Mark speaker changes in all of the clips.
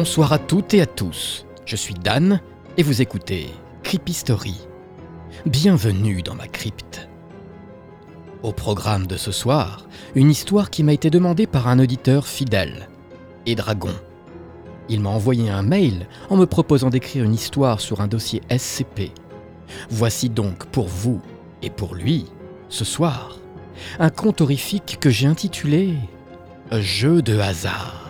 Speaker 1: Bonsoir à toutes et à tous. Je suis Dan et vous écoutez Creepy Story. Bienvenue dans ma crypte. Au programme de ce soir, une histoire qui m'a été demandée par un auditeur fidèle, et. Il m'a envoyé un mail en me proposant d'écrire une histoire sur un dossier SCP. Voici donc pour vous et pour lui, ce soir, un conte horrifique que j'ai intitulé Jeu de hasard.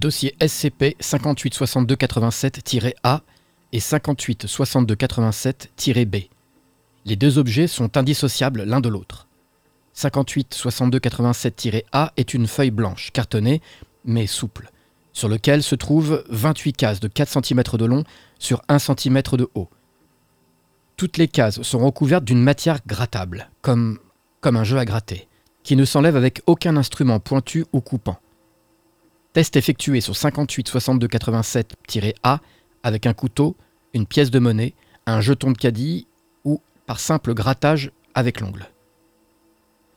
Speaker 1: Dossier SCP 586287-A et 586287-B. Les deux objets sont indissociables l'un de l'autre. 586287-A est une feuille blanche, cartonnée, mais souple, sur lequel se trouvent 28 cases de 4 cm de long sur 1 cm de haut. Toutes les cases sont recouvertes d'une matière grattable, comme, comme un jeu à gratter, qui ne s'enlève avec aucun instrument pointu ou coupant. Test effectué sur 58 62 87-A avec un couteau, une pièce de monnaie, un jeton de caddie ou par simple grattage avec l'ongle.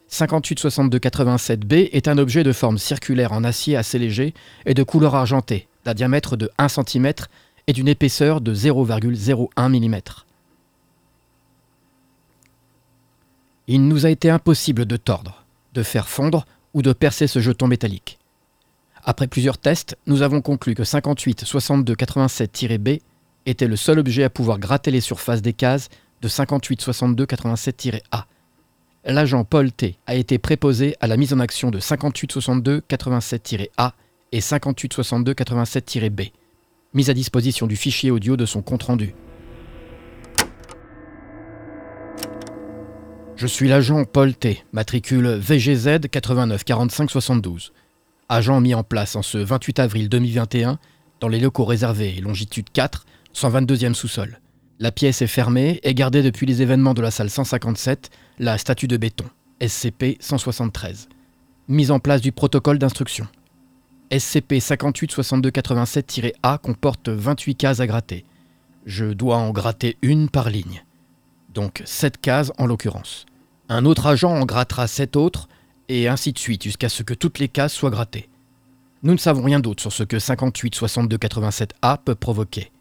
Speaker 1: 58 62 87B est un objet de forme circulaire en acier assez léger et de couleur argentée, d'un diamètre de 1 cm et d'une épaisseur de 0,01 mm. Il nous a été impossible de tordre, de faire fondre ou de percer ce jeton métallique. Après plusieurs tests, nous avons conclu que 58 62 87-B était le seul objet à pouvoir gratter les surfaces des cases de 58 62 87-A. L'agent Paul T a été préposé à la mise en action de 58 62 87-A et 58 62 87-B. Mise à disposition du fichier audio de son compte-rendu. Je suis l'agent Paul T, matricule VGZ 89 45 72 agent mis en place en ce 28 avril 2021 dans les locaux réservés longitude 4, 122e sous-sol. La pièce est fermée et gardée depuis les événements de la salle 157, la statue de béton, SCP 173. Mise en place du protocole d'instruction. SCP 586287-A comporte 28 cases à gratter. Je dois en gratter une par ligne. Donc 7 cases en l'occurrence. Un autre agent en grattera 7 autres et ainsi de suite jusqu'à ce que toutes les cases soient grattées. Nous ne savons rien d'autre sur ce que 58 62 87A peut provoquer.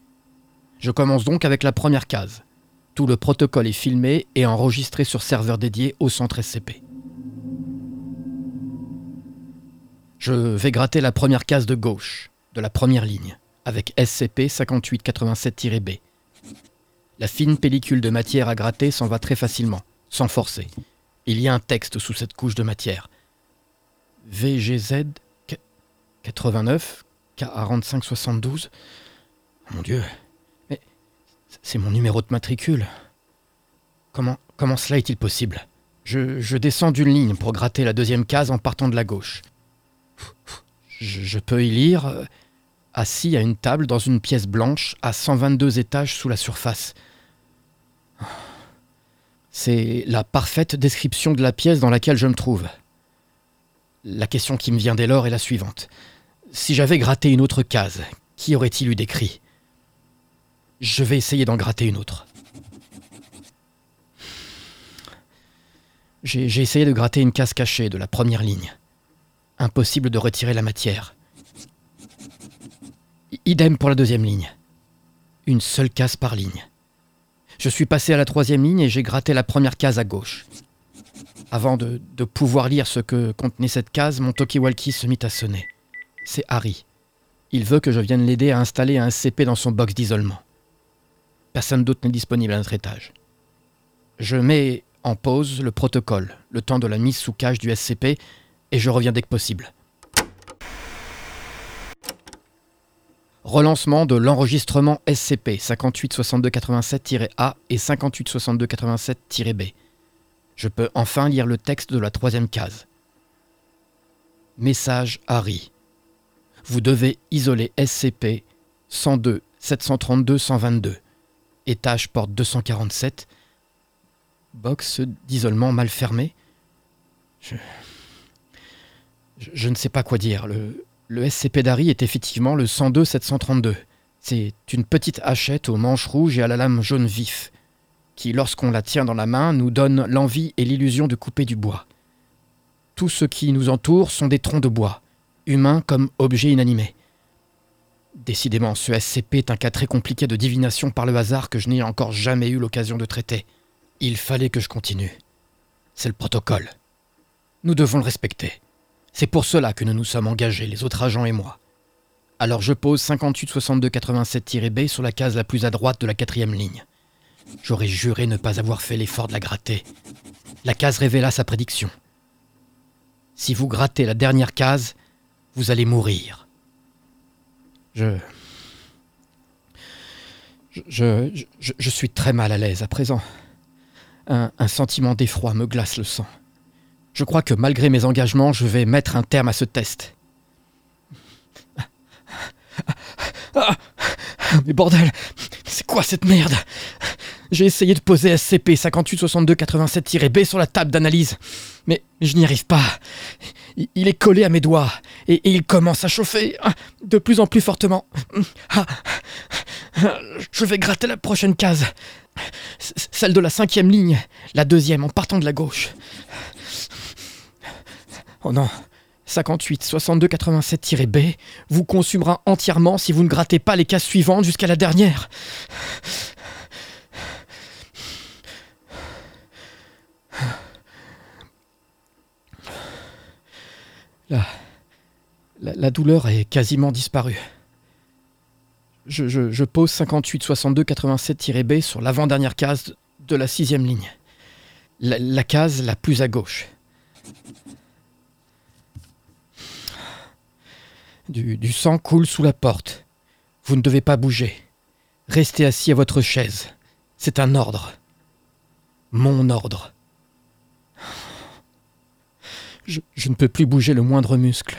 Speaker 1: Je commence donc avec la première case. Tout le protocole est filmé et enregistré sur serveur dédié au centre SCP. Je vais gratter la première case de gauche, de la première ligne, avec SCP 5887-B. La fine pellicule de matière à gratter s'en va très facilement, sans forcer. Il y a un texte sous cette couche de matière. VGZ 89 45 72. Mon Dieu. Mais c'est mon numéro de matricule. Comment, comment cela est-il possible? Je, descends d'une ligne pour gratter la deuxième case en partant de la gauche. Je, je peux y lire euh, assis à une table dans une pièce blanche à 122 étages sous la surface. C'est la parfaite description de la pièce dans laquelle je me trouve. La question qui me vient dès lors est la suivante. Si j'avais gratté une autre case, qui aurait-il eu décrit? Je vais essayer d'en gratter une autre. J'ai essayé de gratter une case cachée de la première ligne. Impossible de retirer la matière. Idem pour la deuxième ligne. Une seule case par ligne. Je suis passé à la troisième ligne et j'ai gratté la première case à gauche. Avant de, pouvoir lire ce que contenait cette case, mon talkie-walkie se mit à sonner. C'est Harry. Il veut que je vienne l'aider à installer un SCP dans son box d'isolement. Personne d'autre n'est disponible à notre étage. Je mets en pause le protocole, le temps de la mise sous cage du SCP, et je reviens dès que possible. Relancement de l'enregistrement SCP 586287-A et 586287-B. Je peux enfin lire le texte de la troisième case. Message Harry. Vous devez isoler SCP 102 732 122. Étage porte 247. Box d'isolement mal fermé. Je... ne sais pas quoi dire. Le SCP d'Harry est effectivement le 102 732. C'est une petite hachette aux manches rouges et à la lame jaune vif, qui, lorsqu'on la tient dans la main, nous donne l'envie et l'illusion de couper du bois. Tout ce qui nous entoure sont des troncs de bois, humains comme objets inanimés. Décidément, ce SCP est un cas très compliqué de divination par le hasard que je n'ai encore jamais eu l'occasion de traiter. Il fallait que je continue. C'est le protocole. Nous devons le respecter. C'est pour cela que nous nous sommes engagés, les autres agents et moi. Alors je pose 586287-B sur la case la plus à droite de la quatrième ligne. J'aurais juré ne pas avoir fait l'effort de la gratter. La case révéla sa prédiction. Si vous grattez la dernière case, vous allez mourir. Je... Je, je, suis très mal à l'aise à présent. Un sentiment d'effroi me glace le sang. Je crois que malgré mes engagements, je vais mettre un terme à ce test. mais bordel, c'est quoi cette merde? J'ai essayé de poser SCP 586287-B sur la table d'analyse, mais je n'y arrive pas. Il est collé à mes doigts et, il commence à chauffer de plus en plus fortement. Je vais gratter la prochaine case. Celle de la cinquième ligne, la deuxième en partant de la gauche. Oh non, 58 62 87-B vous consumera entièrement si vous ne grattez pas les cases suivantes jusqu'à la dernière. La, la, douleur est quasiment disparue. Je, pose 58 62 87-B sur l'avant-dernière case de la sixième ligne. La case la plus à gauche. Du, sang coule sous la porte. Vous ne devez pas bouger. Restez assis à votre chaise. C'est un ordre. Mon ordre. Je, ne peux plus bouger le moindre muscle.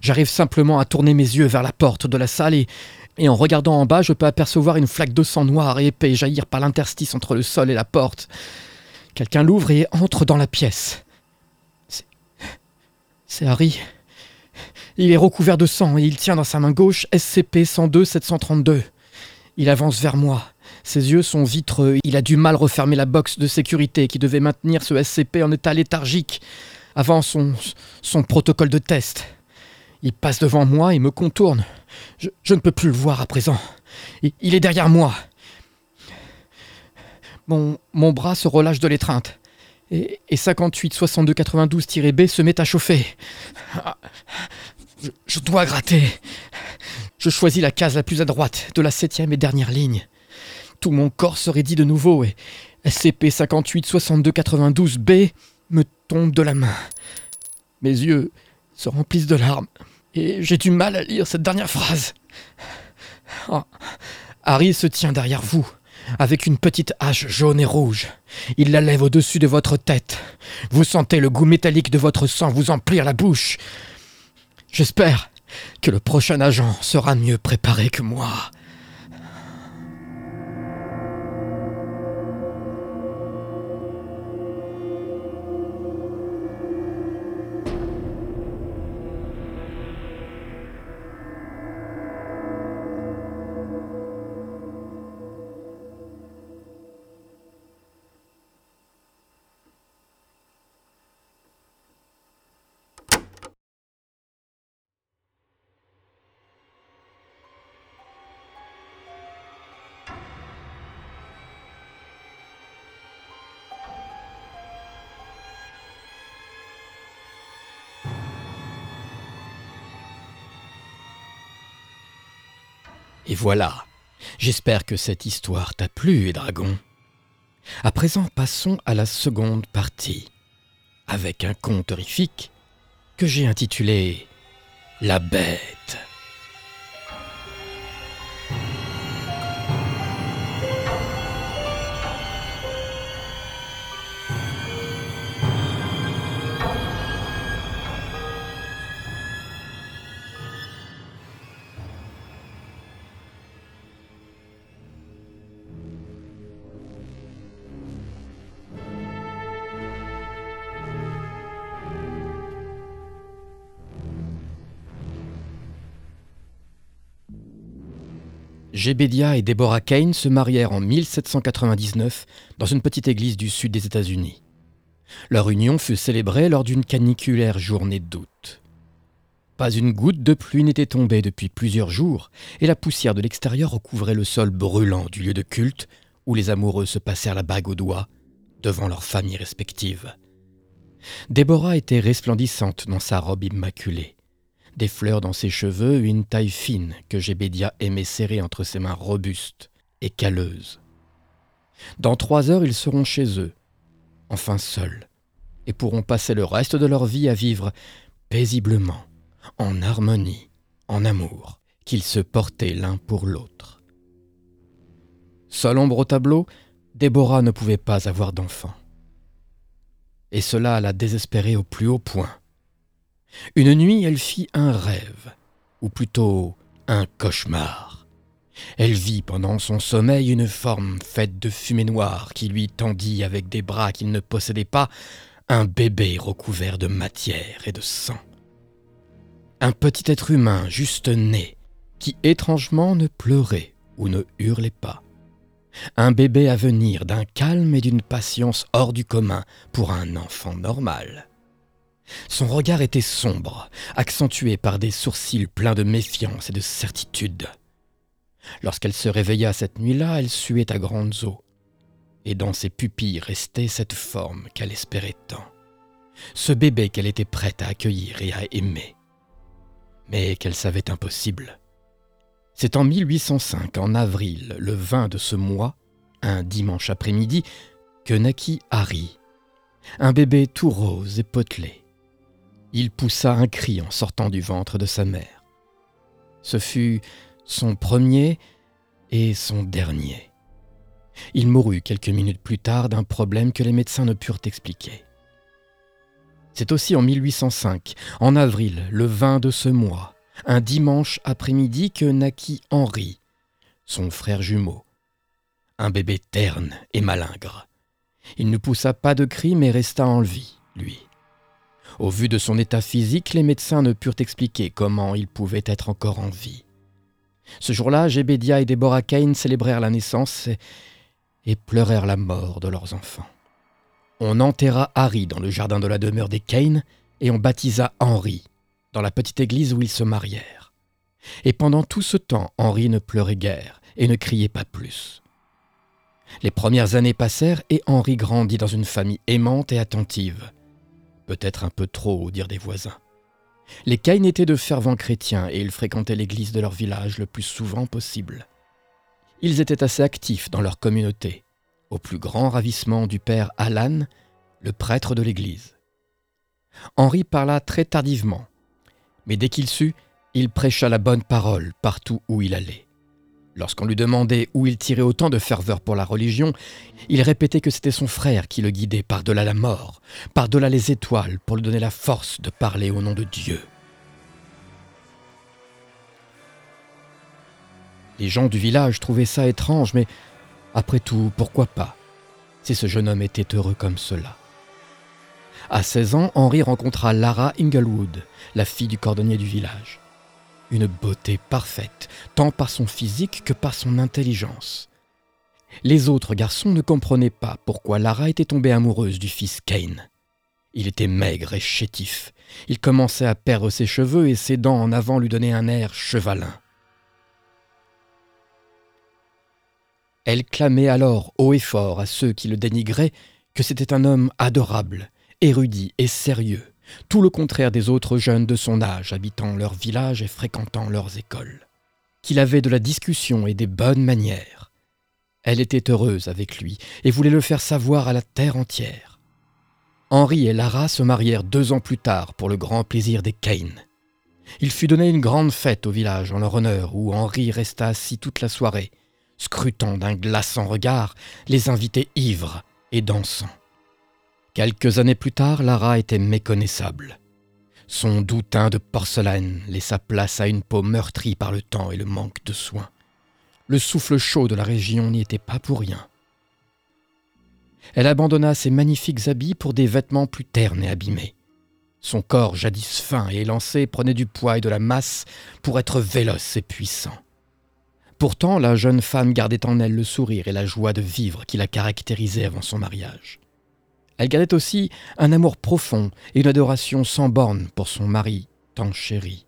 Speaker 1: J'arrive simplement à tourner mes yeux vers la porte de la salle et, en regardant en bas, je peux apercevoir une flaque de sang noir et épais jaillir par l'interstice entre le sol et la porte. Quelqu'un l'ouvre et entre dans la pièce. C'est Harry. Il est recouvert de sang et il tient dans sa main gauche SCP-102-732. Il avance vers moi. Ses yeux sont vitreux. Il a du mal refermer la box de sécurité qui devait maintenir ce SCP en état léthargique avant son, son protocole de test. Il passe devant moi et me contourne. Je, ne peux plus le voir à présent. Il, est derrière moi. Mon, bras se relâche de l'étreinte. Et, et 58 62 92-B se met à chauffer. Je, dois gratter. Je choisis la case la plus à droite de la septième et dernière ligne. Tout mon corps se raidit de nouveau et SCP 58 62 92 B me tombe de la main. Mes yeux se remplissent de larmes et j'ai du mal à lire cette dernière phrase. Oh. Harry se tient derrière vous, avec une petite hache jaune et rouge. Il la lève au-dessus de votre tête. Vous sentez le goût métallique de votre sang vous emplir la bouche. J'espère que le prochain agent sera mieux préparé que moi. Et voilà. J'espère que cette histoire t'a plu, Dragon. À présent, passons à la seconde partie, avec un conte horrifique que j'ai intitulé La bête. Gébedia et Deborah Kane se marièrent en 1799 dans une petite église du sud des États-Unis. Leur union fut célébrée lors d'une caniculaire journée d'août. Pas une goutte de pluie n'était tombée depuis plusieurs jours, et la poussière de l'extérieur recouvrait le sol brûlant du lieu de culte où les amoureux se passèrent la bague au doigt devant leurs familles respectives. Déborah était resplendissante dans sa robe immaculée, des fleurs dans ses cheveux, une taille fine que Gébédia aimait serrer entre ses mains robustes et calleuses. Dans trois heures, ils seront chez eux, enfin seuls, et pourront passer le reste de leur vie à vivre paisiblement, en harmonie, en amour, qu'ils se portaient l'un pour l'autre. Seule ombre au tableau, Déborah ne pouvait pas avoir d'enfant. Et cela la désespérait au plus haut point. Une nuit, elle fit un rêve, ou plutôt un cauchemar. Elle vit pendant son sommeil une forme faite de fumée noire qui lui tendit avec des bras qu'il ne possédait pas un bébé recouvert de matière et de sang. Un petit être humain juste né, qui étrangement ne pleurait ou ne hurlait pas. Un bébé à venir d'un calme et d'une patience hors du commun pour un enfant normal. Son regard était sombre, accentué par des sourcils pleins de méfiance et de certitude. Lorsqu'elle se réveilla cette nuit-là, elle suait à grandes eaux, et dans ses pupilles restait cette forme qu'elle espérait tant, ce bébé qu'elle était prête à accueillir et à aimer, mais qu'elle savait impossible. C'est en 1805, en avril, le 20 de ce mois, un dimanche après-midi, que naquit Harry, un bébé tout rose et potelé, il poussa un cri en sortant du ventre de sa mère. Ce fut son premier et son dernier. Il mourut quelques minutes plus tard d'un problème que les médecins ne purent expliquer. C'est aussi en 1805, en avril, le 20 de ce mois, un dimanche après-midi, que naquit Henri, son frère jumeau. Un bébé terne et malingre. Il ne poussa pas de cri mais resta en vie, lui. Au vu de son état physique, les médecins ne purent expliquer comment il pouvait être encore en vie. Ce jour-là, Gébedia et Deborah Kane célébrèrent la naissance et, pleurèrent la mort de leurs enfants. On enterra Harry dans le jardin de la demeure des Kane et on baptisa Henri dans la petite église où ils se marièrent. Et pendant tout ce temps, Henri ne pleurait guère et ne criait pas plus. Les premières années passèrent et Henri grandit dans une famille aimante et attentive peut-être un peu trop au dire des voisins. Les Caïn étaient de fervents chrétiens et ils fréquentaient l'église de leur village le plus souvent possible. Ils étaient assez actifs dans leur communauté, au plus grand ravissement du père Alan, le prêtre de l'église. Henri parla très tardivement, mais dès qu'il sut, il prêcha la bonne parole partout où il allait. Lorsqu'on lui demandait où il tirait autant de ferveur pour la religion, il répétait que c'était son frère qui le guidait par-delà la mort, par-delà les étoiles, pour lui donner la force de parler au nom de Dieu. Les gens du village trouvaient ça étrange, mais après tout, pourquoi pas, si ce jeune homme était heureux comme cela. À 16 ans, Henri rencontra Lara Inglewood, la fille du cordonnier du village une beauté parfaite, tant par son physique que par son intelligence. Les autres garçons ne comprenaient pas pourquoi Lara était tombée amoureuse du fils Kane. Il était maigre et chétif. Il commençait à perdre ses cheveux et ses dents en avant lui donnaient un air chevalin. Elle clamait alors haut et fort à ceux qui le dénigraient que c'était un homme adorable, érudit et sérieux, tout le contraire des autres jeunes de son âge habitant leur village et fréquentant leurs écoles. Qu'il avait de la discussion et des bonnes manières. Elle était heureuse avec lui et voulait le faire savoir à la terre entière. Henri et Lara se marièrent deux ans plus tard pour le grand plaisir des Kane. Il fut donné une grande fête au village en leur honneur où Henri resta assis toute la soirée, scrutant d'un glaçant regard les invités ivres et dansant. Quelques années plus tard, Lara était méconnaissable. Son doux teint de porcelaine laissa place à une peau meurtrie par le temps et le manque de soins. Le souffle chaud de la région n'y était pas pour rien. Elle abandonna ses magnifiques habits pour des vêtements plus ternes et abîmés. Son corps jadis fin et élancé prenait du poids et de la masse pour être véloce et puissant. Pourtant, la jeune femme gardait en elle le sourire et la joie de vivre qui la caractérisait avant son mariage. Elle gardait aussi un amour profond et une adoration sans borne pour son mari, tant chéri.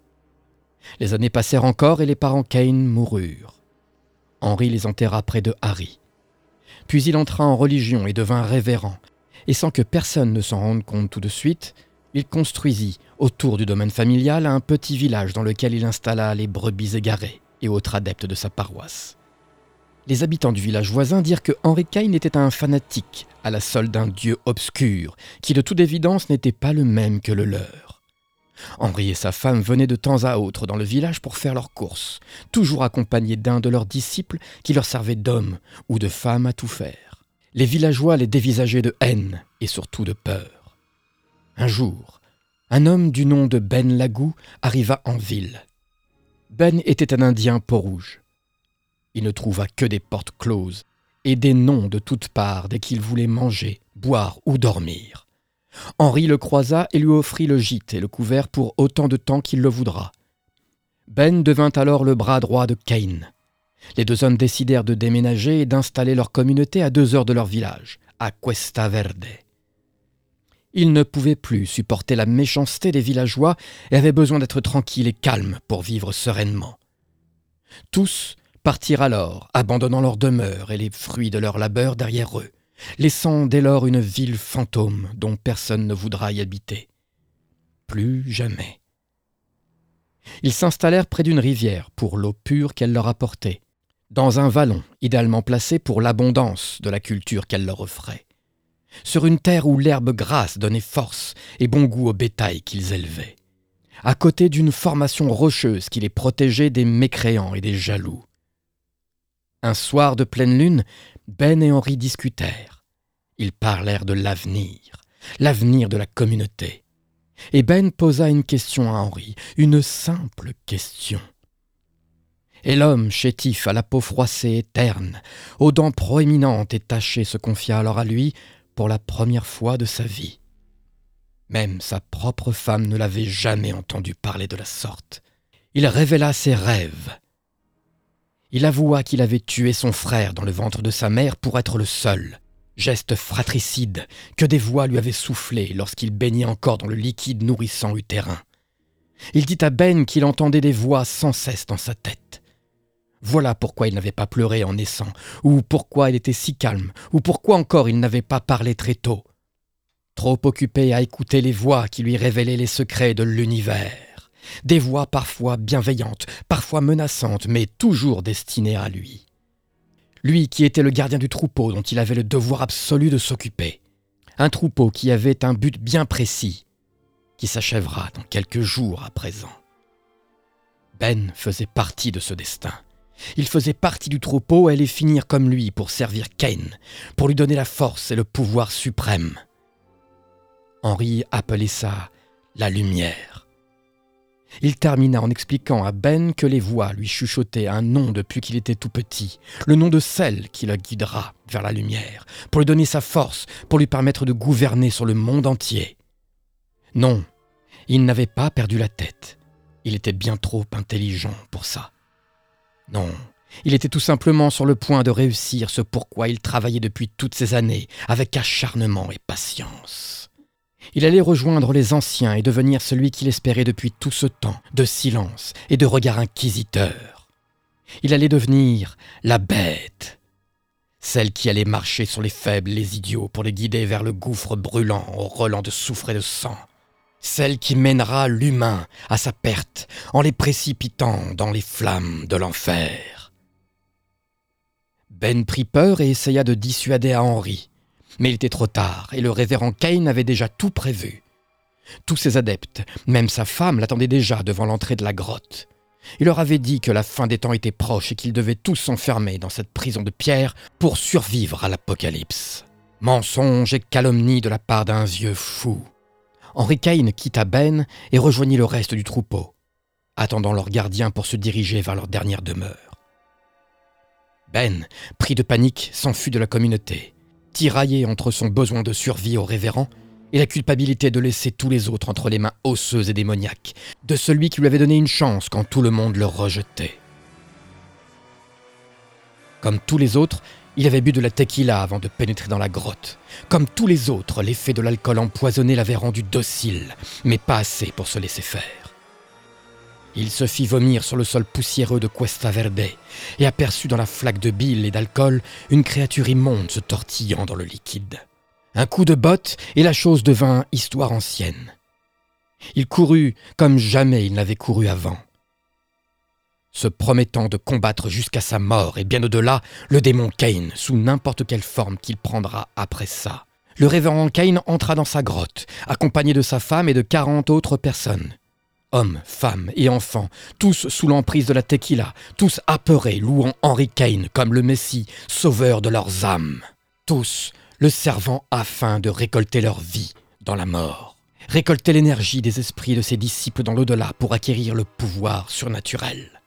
Speaker 1: Les années passèrent encore et les parents Kane moururent. Henri les enterra près de Harry. Puis il entra en religion et devint révérend, et sans que personne ne s'en rende compte tout de suite, il construisit, autour du domaine familial, un petit village dans lequel il installa les brebis égarées et autres adeptes de sa paroisse. Les habitants du village voisin dirent que Henri Kane était un fanatique, à la solde d'un dieu obscur, qui de toute évidence n'était pas le même que le leur. Henri et sa femme venaient de temps à autre dans le village pour faire leurs courses, toujours accompagnés d'un de leurs disciples qui leur servait d'homme ou de femme à tout faire. Les villageois les dévisageaient de haine et surtout de peur. Un jour, un homme du nom de Ben Lagou arriva en ville. Ben était un Indien peau-rouge. Ne trouva que des portes closes et des noms de toutes parts dès qu'il voulait manger, boire ou dormir. Henri le croisa et lui offrit le gîte et le couvert pour autant de temps qu'il le voudra. Ben devint alors le bras droit de Cain. Les deux hommes décidèrent de déménager et d'installer leur communauté à deux heures de leur village, à Cuesta Verde. Ils ne pouvaient plus supporter la méchanceté des villageois et avaient besoin d'être tranquilles et calmes pour vivre sereinement. Tous partirent alors, abandonnant leur demeure et les fruits de leur labeur derrière eux, laissant dès lors une ville fantôme dont personne ne voudra y habiter. Plus jamais. Ils s'installèrent près d'une rivière pour l'eau pure qu'elle leur apportait, dans un vallon idéalement placé pour l'abondance de la culture qu'elle leur offrait sur une terre où l'herbe grasse donnait force et bon goût au bétail qu'ils élevaient, à côté d'une formation rocheuse qui les protégeait des mécréants et des jaloux. Un soir de pleine lune, Ben et Henri discutèrent. Ils parlèrent de l'avenir, l'avenir de la communauté. Et Ben posa une question à Henri, une simple question. Et l'homme chétif à la peau froissée et terne, aux dents proéminentes et tachées, se confia alors à lui pour la première fois de sa vie. Même sa propre femme ne l'avait jamais entendu parler de la sorte. Il révéla ses rêves. Il avoua qu'il avait tué son frère dans le ventre de sa mère pour être le seul, geste fratricide que des voix lui avaient soufflé lorsqu'il baignait encore dans le liquide nourrissant utérin. Il dit à Ben qu'il entendait des voix sans cesse dans sa tête. Voilà pourquoi il n'avait pas pleuré en naissant, ou pourquoi il était si calme, ou pourquoi encore il n'avait pas parlé très tôt. Trop occupé à écouter les voix qui lui révélaient les secrets de l'univers. Des voix parfois bienveillantes, parfois menaçantes, mais toujours destinées à lui. Lui qui était le gardien du troupeau dont il avait le devoir absolu de s'occuper. Un troupeau qui avait un but bien précis, qui s'achèvera dans quelques jours à présent. Ben faisait partie de ce destin. Il faisait partie du troupeau et allait finir comme lui pour servir Cain, pour lui donner la force et le pouvoir suprême. Henri appelait ça la lumière. Il termina en expliquant à Ben que les voix lui chuchotaient un nom depuis qu'il était tout petit, le nom de celle qui le guidera vers la lumière, pour lui donner sa force, pour lui permettre de gouverner sur le monde entier. Non, il n'avait pas perdu la tête. Il était bien trop intelligent pour ça. Non, il était tout simplement sur le point de réussir ce pourquoi il travaillait depuis toutes ces années, avec acharnement et patience. Il allait rejoindre les anciens et devenir celui qu'il espérait depuis tout ce temps, de silence et de regard inquisiteur. Il allait devenir la bête, celle qui allait marcher sur les faibles, les idiots, pour les guider vers le gouffre brûlant au relent de soufre et de sang celle qui mènera l'humain à sa perte en les précipitant dans les flammes de l'enfer. Ben prit peur et essaya de dissuader à Henri, mais il était trop tard et le révérend Cain avait déjà tout prévu. Tous ses adeptes, même sa femme, l'attendaient déjà devant l'entrée de la grotte. Il leur avait dit que la fin des temps était proche et qu'ils devaient tous s'enfermer dans cette prison de pierre pour survivre à l'apocalypse. Mensonge et calomnie de la part d'un vieux fou. Henri Cain quitta Ben et rejoignit le reste du troupeau, attendant leur gardien pour se diriger vers leur dernière demeure. Ben, pris de panique, s'enfuit de la communauté, tiraillé entre son besoin de survie au révérend et la culpabilité de laisser tous les autres entre les mains osseuses et démoniaques de celui qui lui avait donné une chance quand tout le monde le rejetait. Comme tous les autres, il avait bu de la tequila avant de pénétrer dans la grotte. Comme tous les autres, l'effet de l'alcool empoisonné l'avait rendu docile, mais pas assez pour se laisser faire. Il se fit vomir sur le sol poussiéreux de Cuesta Verde et aperçut dans la flaque de bile et d'alcool une créature immonde se tortillant dans le liquide. Un coup de botte et la chose devint histoire ancienne. Il courut comme jamais il n'avait couru avant. Se promettant de combattre jusqu'à sa mort et bien au-delà le démon Cain sous n'importe quelle forme qu'il prendra après ça. Le révérend Cain entra dans sa grotte, accompagné de sa femme et de quarante autres personnes. Hommes, femmes et enfants, tous sous l'emprise de la tequila, tous apeurés, louant Henri Cain comme le Messie, sauveur de leurs âmes. Tous le servant afin de récolter leur vie dans la mort, récolter l'énergie des esprits de ses disciples dans l'au-delà pour acquérir le pouvoir surnaturel.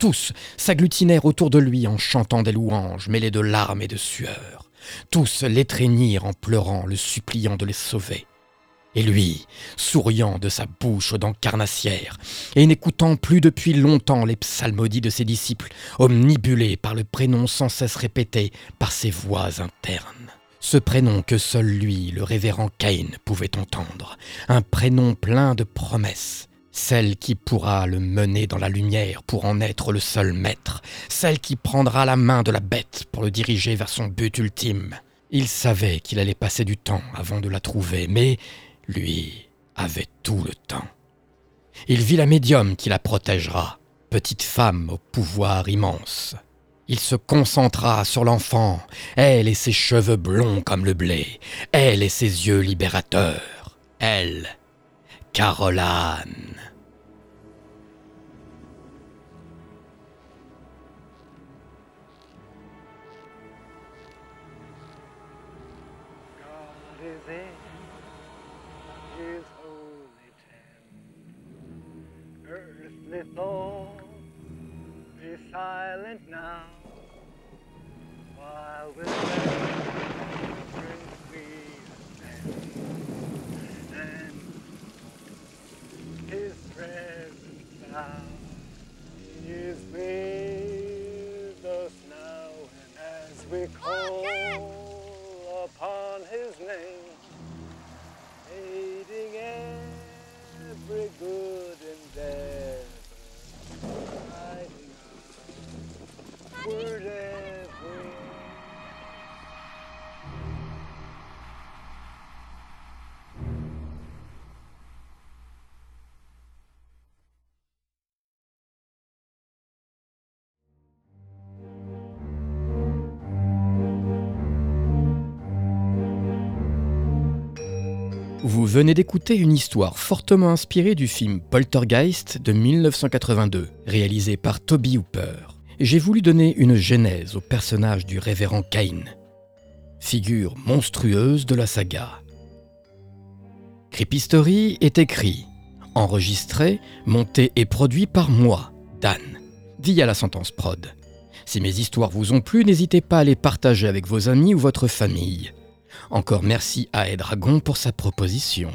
Speaker 1: Tous s'agglutinèrent autour de lui en chantant des louanges mêlées de larmes et de sueur. Tous l'étreignirent en pleurant, le suppliant de les sauver. Et lui, souriant de sa bouche d'encarnassière, et n'écoutant plus depuis longtemps les psalmodies de ses disciples, omnibulés par le prénom sans cesse répété par ses voix internes. Ce prénom que seul lui, le révérend Cain, pouvait entendre, un prénom plein de promesses, celle qui pourra le mener dans la lumière pour en être le seul maître, celle qui prendra la main de la bête pour le diriger vers son but ultime. Il savait qu'il allait passer du temps avant de la trouver, mais lui avait tout le temps. Il vit la médium qui la protégera, petite femme au pouvoir immense. Il se concentra sur l'enfant, elle et ses cheveux blonds comme le blé, elle et ses yeux libérateurs, elle, Caroline.
Speaker 2: Thoughts be silent now, while we and his presence now is with us now, and as we call upon his name, aiding every good
Speaker 1: Vous venez d'écouter une histoire fortement inspirée du film Poltergeist de 1982, réalisé par Toby Hooper. J'ai voulu donner une genèse au personnage du révérend Cain, figure monstrueuse de la saga. Creepy Story est écrit, enregistré, monté et produit par moi, Dan, via la sentence prod. Si mes histoires vous ont plu, n'hésitez pas à les partager avec vos amis ou votre famille. Encore merci à Edragon pour sa proposition.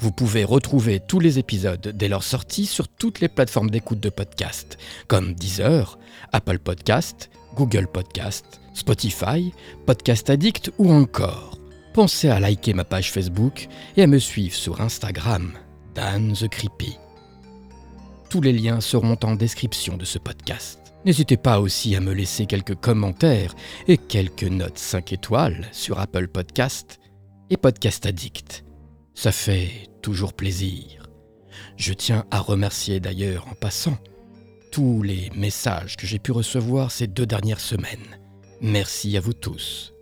Speaker 1: Vous pouvez retrouver tous les épisodes dès leur sortie sur toutes les plateformes d'écoute de podcast, comme Deezer, Apple Podcast, Google Podcast, Spotify, Podcast Addict ou encore. Pensez à liker ma page Facebook et à me suivre sur Instagram, Dan the Creepy. Tous les liens seront en description de ce podcast. N'hésitez pas aussi à me laisser quelques commentaires et quelques notes 5 étoiles sur Apple Podcast et Podcast Addict. Ça fait toujours plaisir. Je tiens à remercier d'ailleurs en passant tous les messages que j'ai pu recevoir ces deux dernières semaines. Merci à vous tous.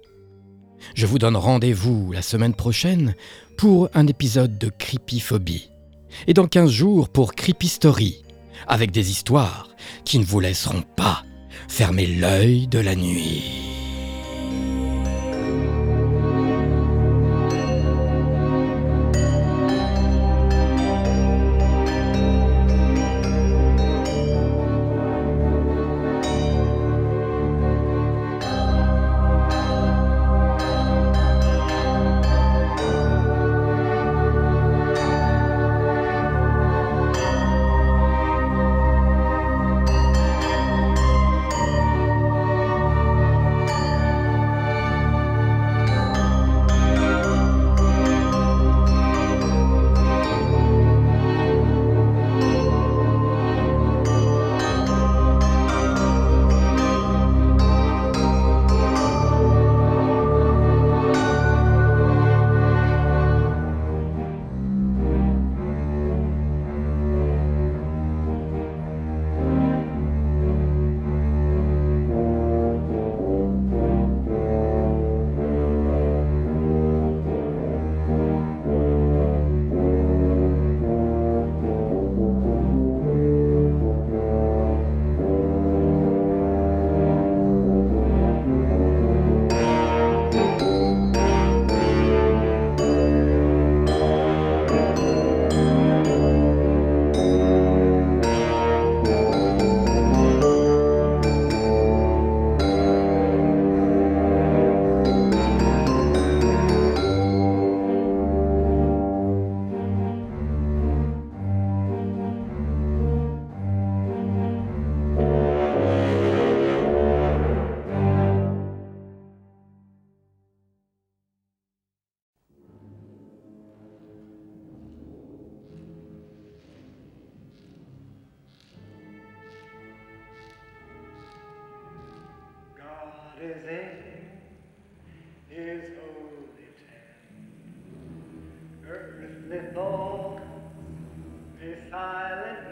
Speaker 1: Je vous donne rendez-vous la semaine prochaine pour un épisode de Creepyphobie. Et dans 15 jours pour Creepy Story, avec des histoires qui ne vous laisseront pas fermer l'œil de la nuit.
Speaker 2: visiting his holy tent. Earthly thoughts be silent